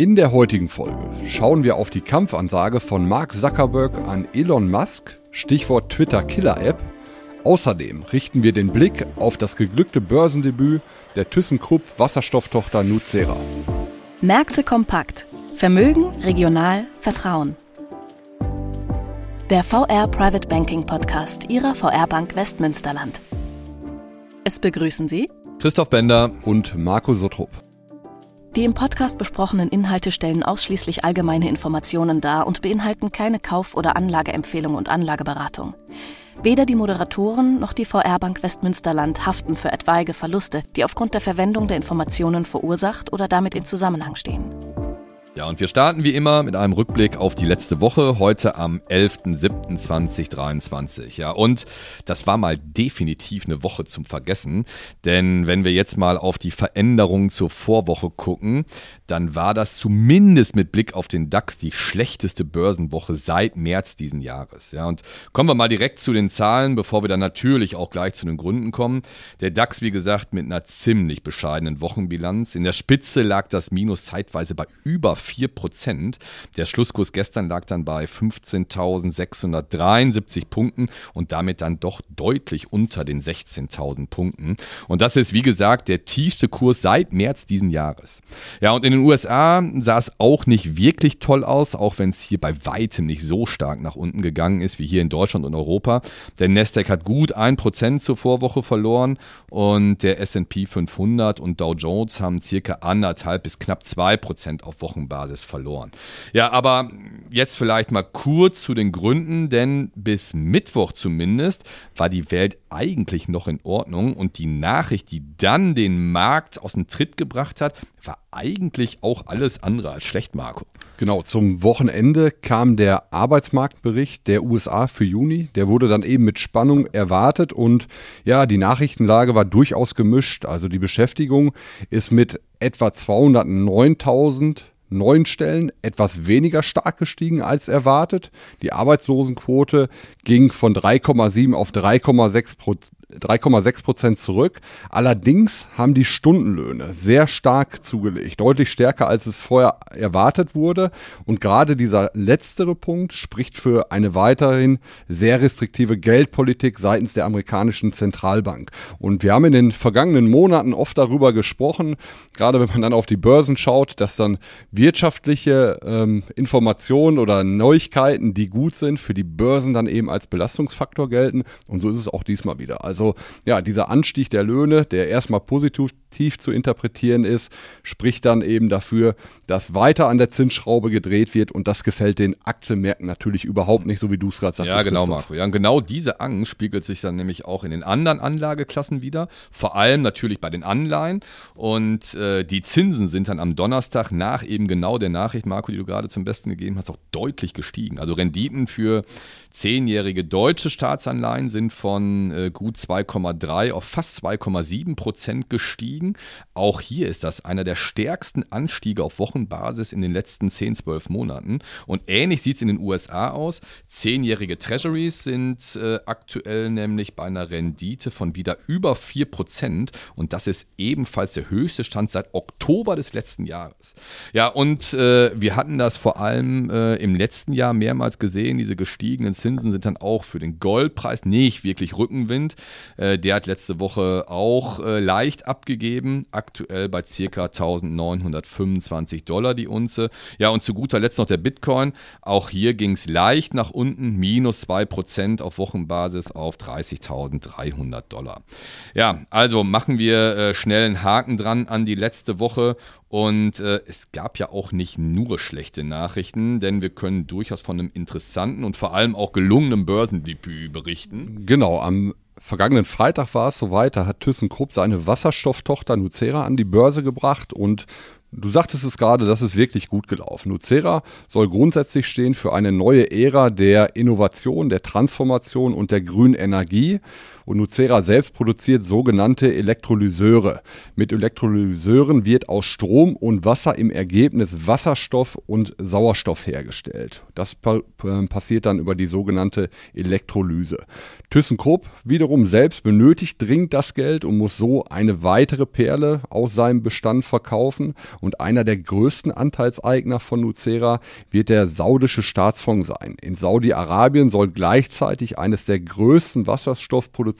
In der heutigen Folge schauen wir auf die Kampfansage von Mark Zuckerberg an Elon Musk, Stichwort Twitter Killer App. Außerdem richten wir den Blick auf das geglückte Börsendebüt der ThyssenKrupp Wasserstofftochter Nucera. Märkte kompakt. Vermögen, regional, Vertrauen. Der VR Private Banking Podcast Ihrer VR Bank Westmünsterland. Es begrüßen Sie Christoph Bender und Marco Sottrup. Die im Podcast besprochenen Inhalte stellen ausschließlich allgemeine Informationen dar und beinhalten keine Kauf- oder Anlageempfehlung und Anlageberatung. Weder die Moderatoren noch die VR Bank Westmünsterland haften für etwaige Verluste, die aufgrund der Verwendung der Informationen verursacht oder damit in Zusammenhang stehen. Ja, und wir starten wie immer mit einem Rückblick auf die letzte Woche, heute am 11.07.2023. Ja, und das war mal definitiv eine Woche zum Vergessen, denn wenn wir jetzt mal auf die Veränderungen zur Vorwoche gucken, dann war das zumindest mit Blick auf den DAX die schlechteste Börsenwoche seit März diesen Jahres. Ja, und kommen wir mal direkt zu den Zahlen, bevor wir dann natürlich auch gleich zu den Gründen kommen. Der DAX, wie gesagt, mit einer ziemlich bescheidenen Wochenbilanz. In der Spitze lag das Minus zeitweise bei über 4 Prozent. Der Schlusskurs gestern lag dann bei 15.673 Punkten und damit dann doch deutlich unter den 16.000 Punkten. Und das ist, wie gesagt, der tiefste Kurs seit März diesen Jahres. Ja, und in den USA sah es auch nicht wirklich toll aus, auch wenn es hier bei weitem nicht so stark nach unten gegangen ist wie hier in Deutschland und Europa. Der Nasdaq hat gut 1% zur Vorwoche verloren und der S&P 500 und Dow Jones haben circa anderthalb bis knapp 2% auf Wochenbasis Basis verloren. Ja, aber jetzt vielleicht mal kurz zu den Gründen, denn bis Mittwoch zumindest war die Welt eigentlich noch in Ordnung und die Nachricht, die dann den Markt aus dem Tritt gebracht hat, war eigentlich auch alles andere als schlecht, Marco. Genau, zum Wochenende kam der Arbeitsmarktbericht der USA für Juni. Der wurde dann eben mit Spannung erwartet und ja, die Nachrichtenlage war durchaus gemischt. Also die Beschäftigung ist mit etwa 209.000 neuen Stellen etwas weniger stark gestiegen als erwartet. Die Arbeitslosenquote ging von 3,7 auf 3,6 Prozent 3,6 Prozent zurück. Allerdings haben die Stundenlöhne sehr stark zugelegt, deutlich stärker als es vorher erwartet wurde. Und gerade dieser letztere Punkt spricht für eine weiterhin sehr restriktive Geldpolitik seitens der amerikanischen Zentralbank. Und wir haben in den vergangenen Monaten oft darüber gesprochen, gerade wenn man dann auf die Börsen schaut, dass dann wirtschaftliche ähm, Informationen oder Neuigkeiten, die gut sind, für die Börsen dann eben als Belastungsfaktor gelten. Und so ist es auch diesmal wieder. Also also ja, dieser Anstieg der Löhne, der erstmal positiv zu interpretieren ist, spricht dann eben dafür, dass weiter an der Zinsschraube gedreht wird und das gefällt den Aktienmärkten natürlich überhaupt nicht, so wie du es gerade sagst. Ja, genau, Marco. Ja, und genau diese Angst spiegelt sich dann nämlich auch in den anderen Anlageklassen wieder, vor allem natürlich bei den Anleihen und äh, die Zinsen sind dann am Donnerstag nach eben genau der Nachricht, Marco, die du gerade zum Besten gegeben hast, auch deutlich gestiegen. Also Renditen für zehnjährige deutsche Staatsanleihen sind von äh, gut 2,3 auf fast 2,7 Prozent gestiegen. Auch hier ist das einer der stärksten Anstiege auf Wochenbasis in den letzten 10, 12 Monaten. Und ähnlich sieht es in den USA aus. Zehnjährige Treasuries sind äh, aktuell nämlich bei einer Rendite von wieder über 4 Prozent. Und das ist ebenfalls der höchste Stand seit Oktober des letzten Jahres. Ja, und äh, wir hatten das vor allem äh, im letzten Jahr mehrmals gesehen, diese gestiegenen Zinsen sind dann auch für den Goldpreis nicht wirklich Rückenwind. Äh, der hat letzte Woche auch äh, leicht abgegeben, aktuell bei ca. 1925 Dollar die Unze. Ja, und zu guter Letzt noch der Bitcoin. Auch hier ging es leicht nach unten, minus 2% auf Wochenbasis auf 30.300 Dollar. Ja, also machen wir äh, schnell einen Haken dran an die letzte Woche und äh, es gab ja auch nicht nur schlechte Nachrichten, denn wir können durchaus von einem interessanten und vor allem auch gelungenen Börsendebüt berichten. Genau, am vergangenen Freitag war es soweit, da hat ThyssenKrupp seine Wasserstofftochter Nucera an die Börse gebracht und Du sagtest es gerade, das ist wirklich gut gelaufen. Nucera soll grundsätzlich stehen für eine neue Ära der Innovation, der Transformation und der grünen Energie. Und Nucera selbst produziert sogenannte Elektrolyseure. Mit Elektrolyseuren wird aus Strom und Wasser im Ergebnis Wasserstoff und Sauerstoff hergestellt. Das pa äh, passiert dann über die sogenannte Elektrolyse. ThyssenKrupp wiederum selbst benötigt dringend das Geld und muss so eine weitere Perle aus seinem Bestand verkaufen. Und einer der größten Anteilseigner von Nucera wird der saudische Staatsfonds sein. In Saudi-Arabien soll gleichzeitig eines der größten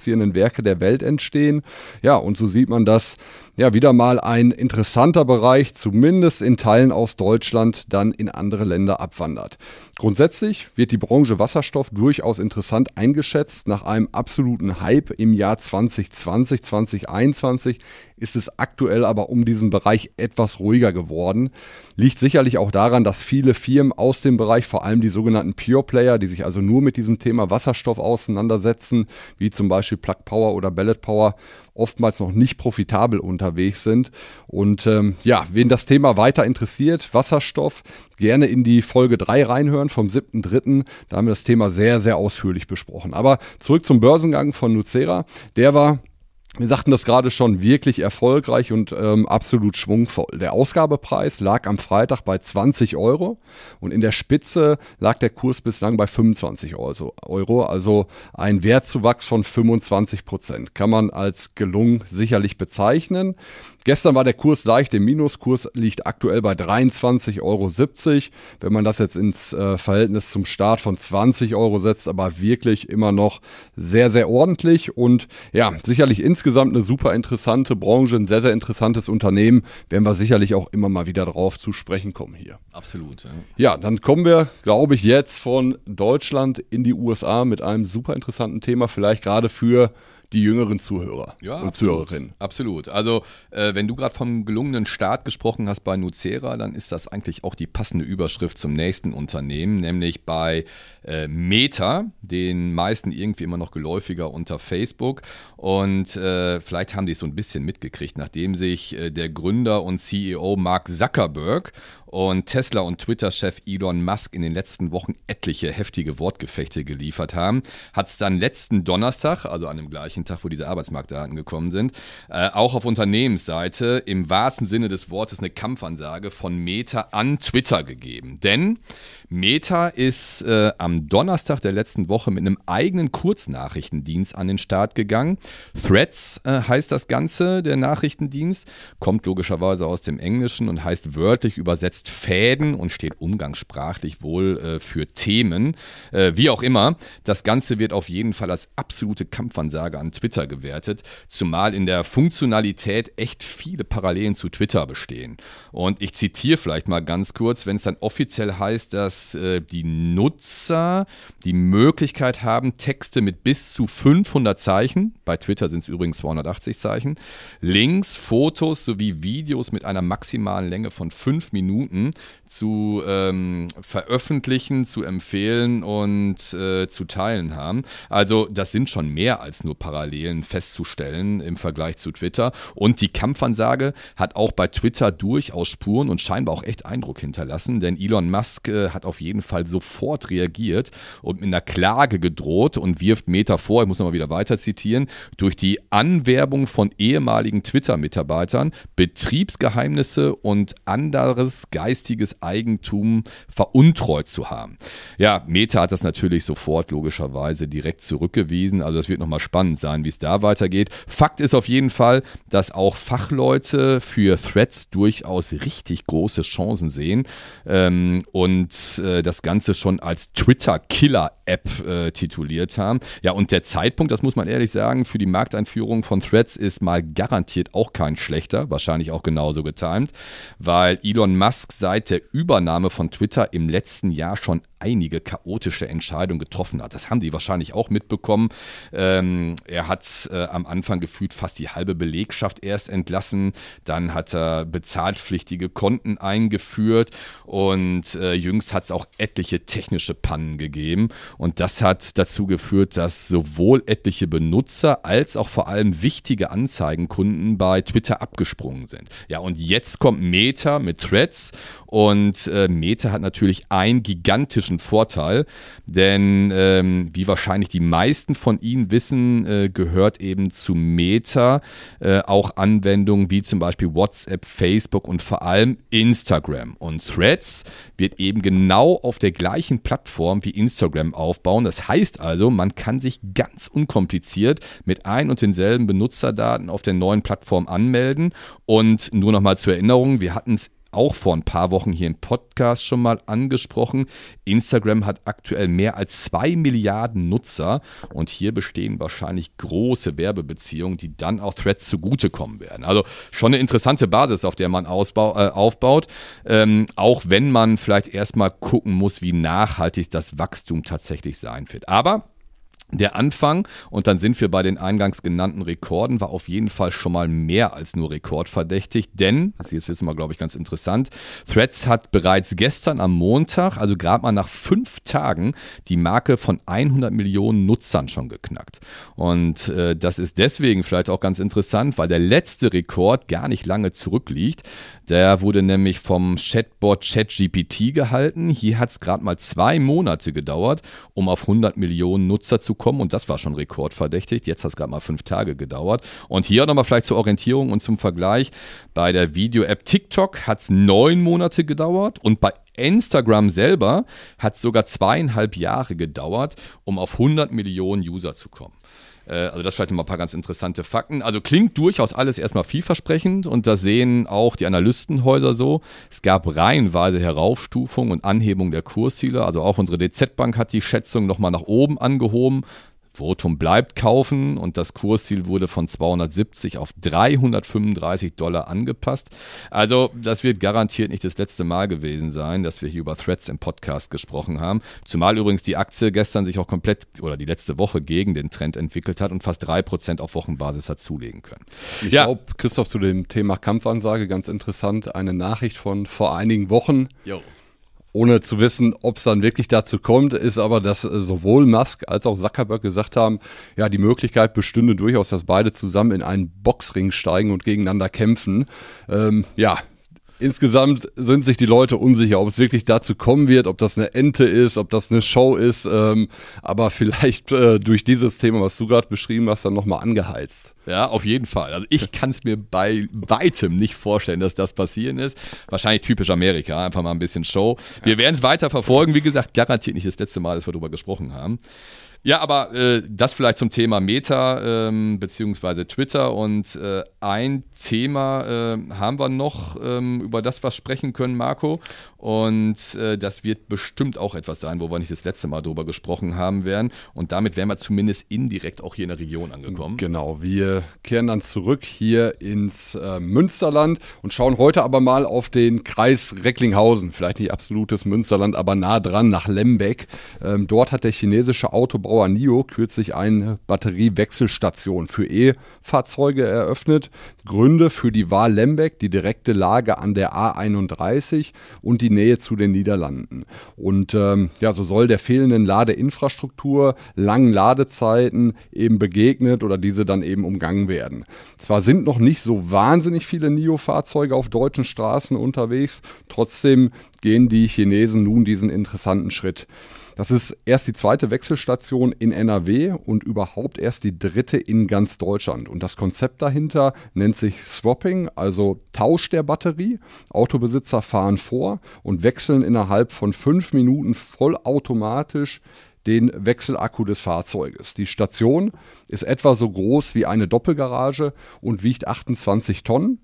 wasserstoffproduzierenden Werke der Welt entstehen. Ja, und so sieht man das ja, wieder mal ein interessanter Bereich, zumindest in Teilen aus Deutschland, dann in andere Länder abwandert. Grundsätzlich wird die Branche Wasserstoff durchaus interessant eingeschätzt. Nach einem absoluten Hype im Jahr 2020, 2021 ist es aktuell aber um diesen Bereich etwas ruhiger geworden. Liegt sicherlich auch daran, dass viele Firmen aus dem Bereich, vor allem die sogenannten Pure Player, die sich also nur mit diesem Thema Wasserstoff auseinandersetzen, wie zum Beispiel Plug Power oder Ballet Power, oftmals noch nicht profitabel unterwegs sind. Und ähm, ja, wen das Thema weiter interessiert, Wasserstoff, gerne in die Folge 3 reinhören vom 7.3. Da haben wir das Thema sehr, sehr ausführlich besprochen. Aber zurück zum Börsengang von Nucera. Der war wir sagten das gerade schon, wirklich erfolgreich und ähm, absolut schwungvoll. Der Ausgabepreis lag am Freitag bei 20 Euro und in der Spitze lag der Kurs bislang bei 25 Euro, also ein Wertzuwachs von 25 Prozent. Kann man als gelungen sicherlich bezeichnen. Gestern war der Kurs leicht im Minus. Kurs liegt aktuell bei 23,70 Euro. Wenn man das jetzt ins äh, Verhältnis zum Start von 20 Euro setzt, aber wirklich immer noch sehr, sehr ordentlich und ja, sicherlich insgesamt eine super interessante Branche, ein sehr, sehr interessantes Unternehmen. Werden wir sicherlich auch immer mal wieder drauf zu sprechen kommen hier. Absolut. Ja, ja dann kommen wir, glaube ich, jetzt von Deutschland in die USA mit einem super interessanten Thema, vielleicht gerade für die jüngeren Zuhörer ja, und absolut, Zuhörerinnen. Absolut. Also, äh, wenn du gerade vom gelungenen Start gesprochen hast bei Nucera, dann ist das eigentlich auch die passende Überschrift zum nächsten Unternehmen, nämlich bei äh, Meta, den meisten irgendwie immer noch geläufiger unter Facebook. Und äh, vielleicht haben die es so ein bisschen mitgekriegt, nachdem sich äh, der Gründer und CEO Mark Zuckerberg und Tesla und Twitter-Chef Elon Musk in den letzten Wochen etliche heftige Wortgefechte geliefert haben, hat es dann letzten Donnerstag, also an dem gleichen Tag, wo diese Arbeitsmarktdaten gekommen sind, äh, auch auf Unternehmensseite im wahrsten Sinne des Wortes eine Kampfansage von Meta an Twitter gegeben. Denn Meta ist äh, am Donnerstag der letzten Woche mit einem eigenen Kurznachrichtendienst an den Start gegangen. Threads äh, heißt das Ganze, der Nachrichtendienst, kommt logischerweise aus dem Englischen und heißt wörtlich übersetzt Fäden und steht umgangssprachlich wohl äh, für Themen. Äh, wie auch immer, das Ganze wird auf jeden Fall als absolute Kampfansage an Twitter gewertet, zumal in der Funktionalität echt viele Parallelen zu Twitter bestehen. Und ich zitiere vielleicht mal ganz kurz, wenn es dann offiziell heißt, dass äh, die Nutzer die Möglichkeit haben, Texte mit bis zu 500 Zeichen, bei Twitter sind es übrigens 280 Zeichen, Links, Fotos sowie Videos mit einer maximalen Länge von 5 Minuten zu ähm, veröffentlichen, zu empfehlen und äh, zu teilen haben. Also das sind schon mehr als nur Parallelen festzustellen im Vergleich zu Twitter. Und die Kampfansage hat auch bei Twitter durchaus Spuren und scheinbar auch echt Eindruck hinterlassen, denn Elon Musk äh, hat auf jeden Fall sofort reagiert und mit einer Klage gedroht und wirft Meta vor, ich muss nochmal wieder weiter zitieren, durch die Anwerbung von ehemaligen Twitter-Mitarbeitern Betriebsgeheimnisse und anderes geistiges Eigentum veruntreut zu haben. Ja, Meta hat das natürlich sofort logischerweise direkt zurückgewiesen. Also das wird nochmal spannend sein, wie es da weitergeht. Fakt ist auf jeden Fall, dass auch Fachleute für Threads durchaus richtig große Chancen sehen ähm, und äh, das Ganze schon als Twitter-Killer-App äh, tituliert haben. Ja, und der Zeitpunkt, das muss man ehrlich sagen, für die Markteinführung von Threads ist mal garantiert auch kein schlechter, wahrscheinlich auch genauso getimt, weil Elon Musk seit der Übernahme von Twitter im letzten Jahr schon einige chaotische Entscheidungen getroffen hat. Das haben die wahrscheinlich auch mitbekommen. Ähm, er hat äh, am Anfang gefühlt fast die halbe Belegschaft erst entlassen. Dann hat er bezahlpflichtige Konten eingeführt und äh, jüngst hat es auch etliche technische Pannen gegeben. Und das hat dazu geführt, dass sowohl etliche Benutzer als auch vor allem wichtige Anzeigenkunden bei Twitter abgesprungen sind. Ja, und jetzt kommt Meta mit Threads und äh, Meta hat natürlich einen gigantischen strategischen Vorteil, denn ähm, wie wahrscheinlich die meisten von Ihnen wissen, äh, gehört eben zu Meta äh, auch Anwendungen wie zum Beispiel WhatsApp, Facebook und vor allem Instagram. Und Threads wird eben genau auf der gleichen Plattform wie Instagram aufbauen. Das heißt also, man kann sich ganz unkompliziert mit ein und denselben Benutzerdaten auf der neuen Plattform anmelden. Und nur noch mal zur Erinnerung, wir hatten es auch vor ein paar Wochen hier im Podcast schon mal angesprochen. Instagram hat aktuell mehr als zwei Milliarden Nutzer und hier bestehen wahrscheinlich große Werbebeziehungen, die dann auch Threads zugutekommen werden. Also schon eine interessante Basis, auf der man ausbau, äh, aufbaut, ähm, auch wenn man vielleicht erstmal gucken muss, wie nachhaltig das Wachstum tatsächlich sein wird. Aber der Anfang, und dann sind wir bei den eingangs genannten Rekorden, war auf jeden Fall schon mal mehr als nur rekordverdächtig, denn, das ist jetzt mal, glaube ich, ganz interessant, Threads hat bereits gestern am Montag, also gerade mal nach fünf Tagen, die Marke von 100 Millionen Nutzern schon geknackt. Und äh, das ist deswegen vielleicht auch ganz interessant, weil der letzte Rekord gar nicht lange zurückliegt. Der wurde nämlich vom Chatbot ChatGPT gehalten. Hier hat es gerade mal zwei Monate gedauert, um auf 100 Millionen Nutzer zu kommen. Und das war schon rekordverdächtig. Jetzt hat es gerade mal fünf Tage gedauert. Und hier nochmal vielleicht zur Orientierung und zum Vergleich. Bei der Video-App TikTok hat es neun Monate gedauert. Und bei Instagram selber hat es sogar zweieinhalb Jahre gedauert, um auf 100 Millionen User zu kommen. Äh, also das vielleicht mal ein paar ganz interessante Fakten. Also klingt durchaus alles erstmal vielversprechend und das sehen auch die Analystenhäuser so. Es gab reihenweise Heraufstufung und Anhebung der Kursziele. Also auch unsere DZ-Bank hat die Schätzung nochmal nach oben angehoben. Votum bleibt kaufen und das Kursziel wurde von 270 auf 335 Dollar angepasst. Also das wird garantiert nicht das letzte Mal gewesen sein, dass wir hier über Threads im Podcast gesprochen haben. Zumal übrigens die Aktie gestern sich auch komplett oder die letzte Woche gegen den Trend entwickelt hat und fast 3% auf Wochenbasis hat zulegen können. Ich ja. glaube, Christoph, zu dem Thema Kampfansage ganz interessant, eine Nachricht von vor einigen Wochen. Jo ohne zu wissen, ob es dann wirklich dazu kommt, ist aber, dass äh, sowohl Musk als auch Zuckerberg gesagt haben, ja, die Möglichkeit bestünde durchaus, dass beide zusammen in einen Boxring steigen und gegeneinander kämpfen. Ähm, ja, insgesamt sind sich die Leute unsicher, ob es wirklich dazu kommen wird, ob das eine Ente ist, ob das eine Show ist, ähm, aber vielleicht äh, durch dieses Thema, was du gerade beschrieben hast, dann nochmal angeheizt. Ja, auf jeden Fall. Also ich kann es mir bei weitem nicht vorstellen, dass das passieren ist. Wahrscheinlich typisch Amerika, einfach mal ein bisschen Show. Wir werden es weiter verfolgen. Wie gesagt, garantiert nicht das letzte Mal, dass wir darüber gesprochen haben. Ja, aber äh, das vielleicht zum Thema Meta ähm, beziehungsweise Twitter. Und äh, ein Thema äh, haben wir noch, ähm, über das wir sprechen können, Marco. Und äh, das wird bestimmt auch etwas sein, wo wir nicht das letzte Mal drüber gesprochen haben werden. Und damit wären wir zumindest indirekt auch hier in der Region angekommen. Genau, wir kehren dann zurück hier ins äh, Münsterland und schauen heute aber mal auf den Kreis Recklinghausen. Vielleicht nicht absolutes Münsterland, aber nah dran nach Lembeck. Ähm, dort hat der chinesische Autobauer NIO kürzlich eine Batteriewechselstation für E-Fahrzeuge eröffnet. Gründe für die Wahl Lembeck, die direkte Lage an der A31 und die Nähe zu den Niederlanden. Und ähm, ja, so soll der fehlenden Ladeinfrastruktur, langen Ladezeiten eben begegnet oder diese dann eben umgangen werden. Zwar sind noch nicht so wahnsinnig viele NIO-Fahrzeuge auf deutschen Straßen unterwegs, trotzdem gehen die Chinesen nun diesen interessanten Schritt. Das ist erst die zweite Wechselstation in NRW und überhaupt erst die dritte in ganz Deutschland. Und das Konzept dahinter nennt sich Swapping, also Tausch der Batterie. Autobesitzer fahren vor und wechseln innerhalb von fünf Minuten vollautomatisch den Wechselakku des Fahrzeuges. Die Station ist etwa so groß wie eine Doppelgarage und wiegt 28 Tonnen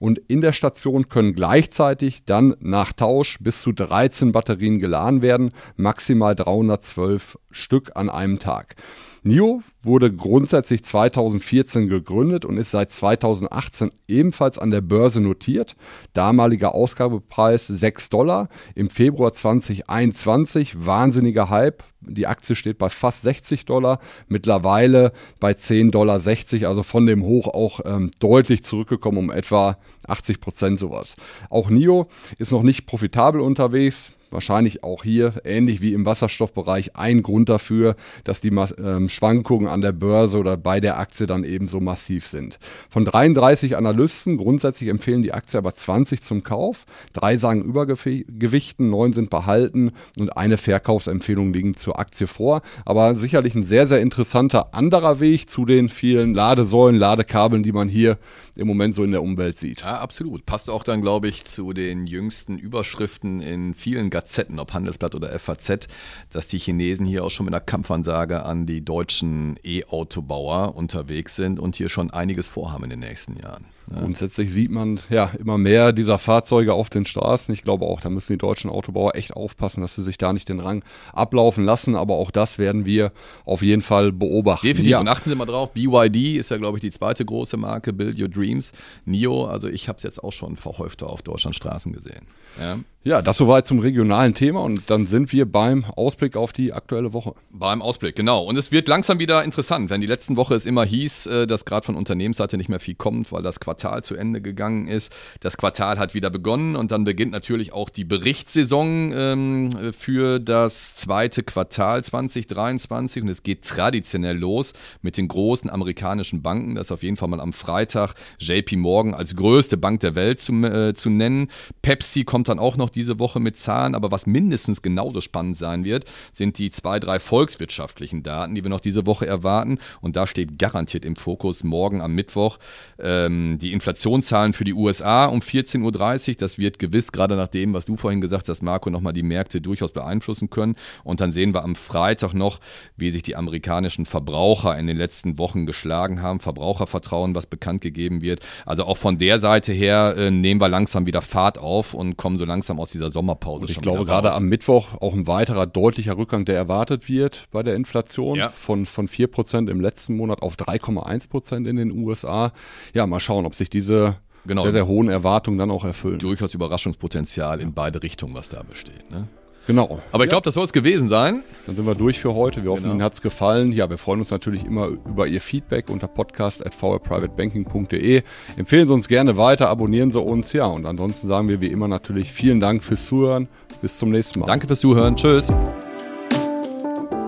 und in der Station können gleichzeitig dann nach Tausch bis zu 13 Batterien geladen werden, maximal 312 Stück an einem Tag. NIO wurde grundsätzlich 2014 gegründet und ist seit 2018 ebenfalls an der Börse notiert. Damaliger Ausgabepreis 6 Dollar. Im Februar 2021 wahnsinniger Hype. Die Aktie steht bei fast 60 Dollar, mittlerweile bei 10,60 Dollar, also von dem Hoch auch ähm, deutlich zurückgekommen um etwa 80 Prozent sowas. Auch NIO ist noch nicht profitabel unterwegs wahrscheinlich auch hier, ähnlich wie im Wasserstoffbereich, ein Grund dafür, dass die ähm, Schwankungen an der Börse oder bei der Aktie dann eben so massiv sind. Von 33 Analysten, grundsätzlich empfehlen die Aktie aber 20 zum Kauf. Drei sagen Übergewichten, neun sind behalten und eine Verkaufsempfehlung liegen zur Aktie vor. Aber sicherlich ein sehr, sehr interessanter anderer Weg zu den vielen Ladesäulen, Ladekabeln, die man hier im Moment so in der Umwelt sieht. Ja, absolut. Passt auch dann, glaube ich, zu den jüngsten Überschriften in vielen Gazetten, ob Handelsblatt oder FAZ, dass die Chinesen hier auch schon mit einer Kampfansage an die deutschen E-Autobauer unterwegs sind und hier schon einiges vorhaben in den nächsten Jahren. Grundsätzlich sieht man ja immer mehr dieser Fahrzeuge auf den Straßen. Ich glaube auch, da müssen die deutschen Autobauer echt aufpassen, dass sie sich da nicht den Rang ablaufen lassen. Aber auch das werden wir auf jeden Fall beobachten. Definitiv. Ja. Und achten Sie mal drauf, BYD ist ja, glaube ich, die zweite große Marke, Build Your Dreams. NIO, also ich habe es jetzt auch schon verhäufter auf Deutschland Straßen gesehen. Ja. Ja, das soweit zum regionalen Thema und dann sind wir beim Ausblick auf die aktuelle Woche. Beim Ausblick, genau. Und es wird langsam wieder interessant, wenn die letzten Woche es immer hieß, äh, dass gerade von Unternehmensseite nicht mehr viel kommt, weil das Quartal zu Ende gegangen ist. Das Quartal hat wieder begonnen und dann beginnt natürlich auch die Berichtssaison ähm, für das zweite Quartal 2023 und es geht traditionell los mit den großen amerikanischen Banken. Das ist auf jeden Fall mal am Freitag JP Morgan als größte Bank der Welt zu, äh, zu nennen. Pepsi kommt dann auch noch diese Woche mit Zahlen, aber was mindestens genauso spannend sein wird, sind die zwei, drei volkswirtschaftlichen Daten, die wir noch diese Woche erwarten. Und da steht garantiert im Fokus morgen am Mittwoch ähm, die Inflationszahlen für die USA um 14.30 Uhr. Das wird gewiss, gerade nach dem, was du vorhin gesagt hast, Marco, nochmal die Märkte durchaus beeinflussen können. Und dann sehen wir am Freitag noch, wie sich die amerikanischen Verbraucher in den letzten Wochen geschlagen haben. Verbrauchervertrauen, was bekannt gegeben wird. Also auch von der Seite her äh, nehmen wir langsam wieder Fahrt auf und kommen so langsam aus dieser Sommerpause. Und ich glaube, gerade am Mittwoch auch ein weiterer deutlicher Rückgang, der erwartet wird bei der Inflation ja. von, von 4% im letzten Monat auf 3,1% in den USA. Ja, mal schauen, ob sich diese genau. sehr, sehr hohen Erwartungen dann auch erfüllen. Durchaus Überraschungspotenzial in beide Richtungen, was da besteht. Ne? Genau. Aber ich glaube, das soll es gewesen sein. Dann sind wir durch für heute. Wir hoffen, genau. Ihnen hat es gefallen. Ja, wir freuen uns natürlich immer über Ihr Feedback unter podcast.vrprivatebanking.de. Empfehlen Sie uns gerne weiter, abonnieren Sie uns. Ja, und ansonsten sagen wir wie immer natürlich vielen Dank fürs Zuhören. Bis zum nächsten Mal. Danke fürs Zuhören. Tschüss.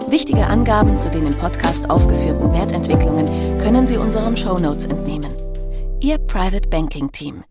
Wichtige Angaben zu den im Podcast aufgeführten Wertentwicklungen können Sie unseren Show Notes entnehmen. Ihr Private Banking Team.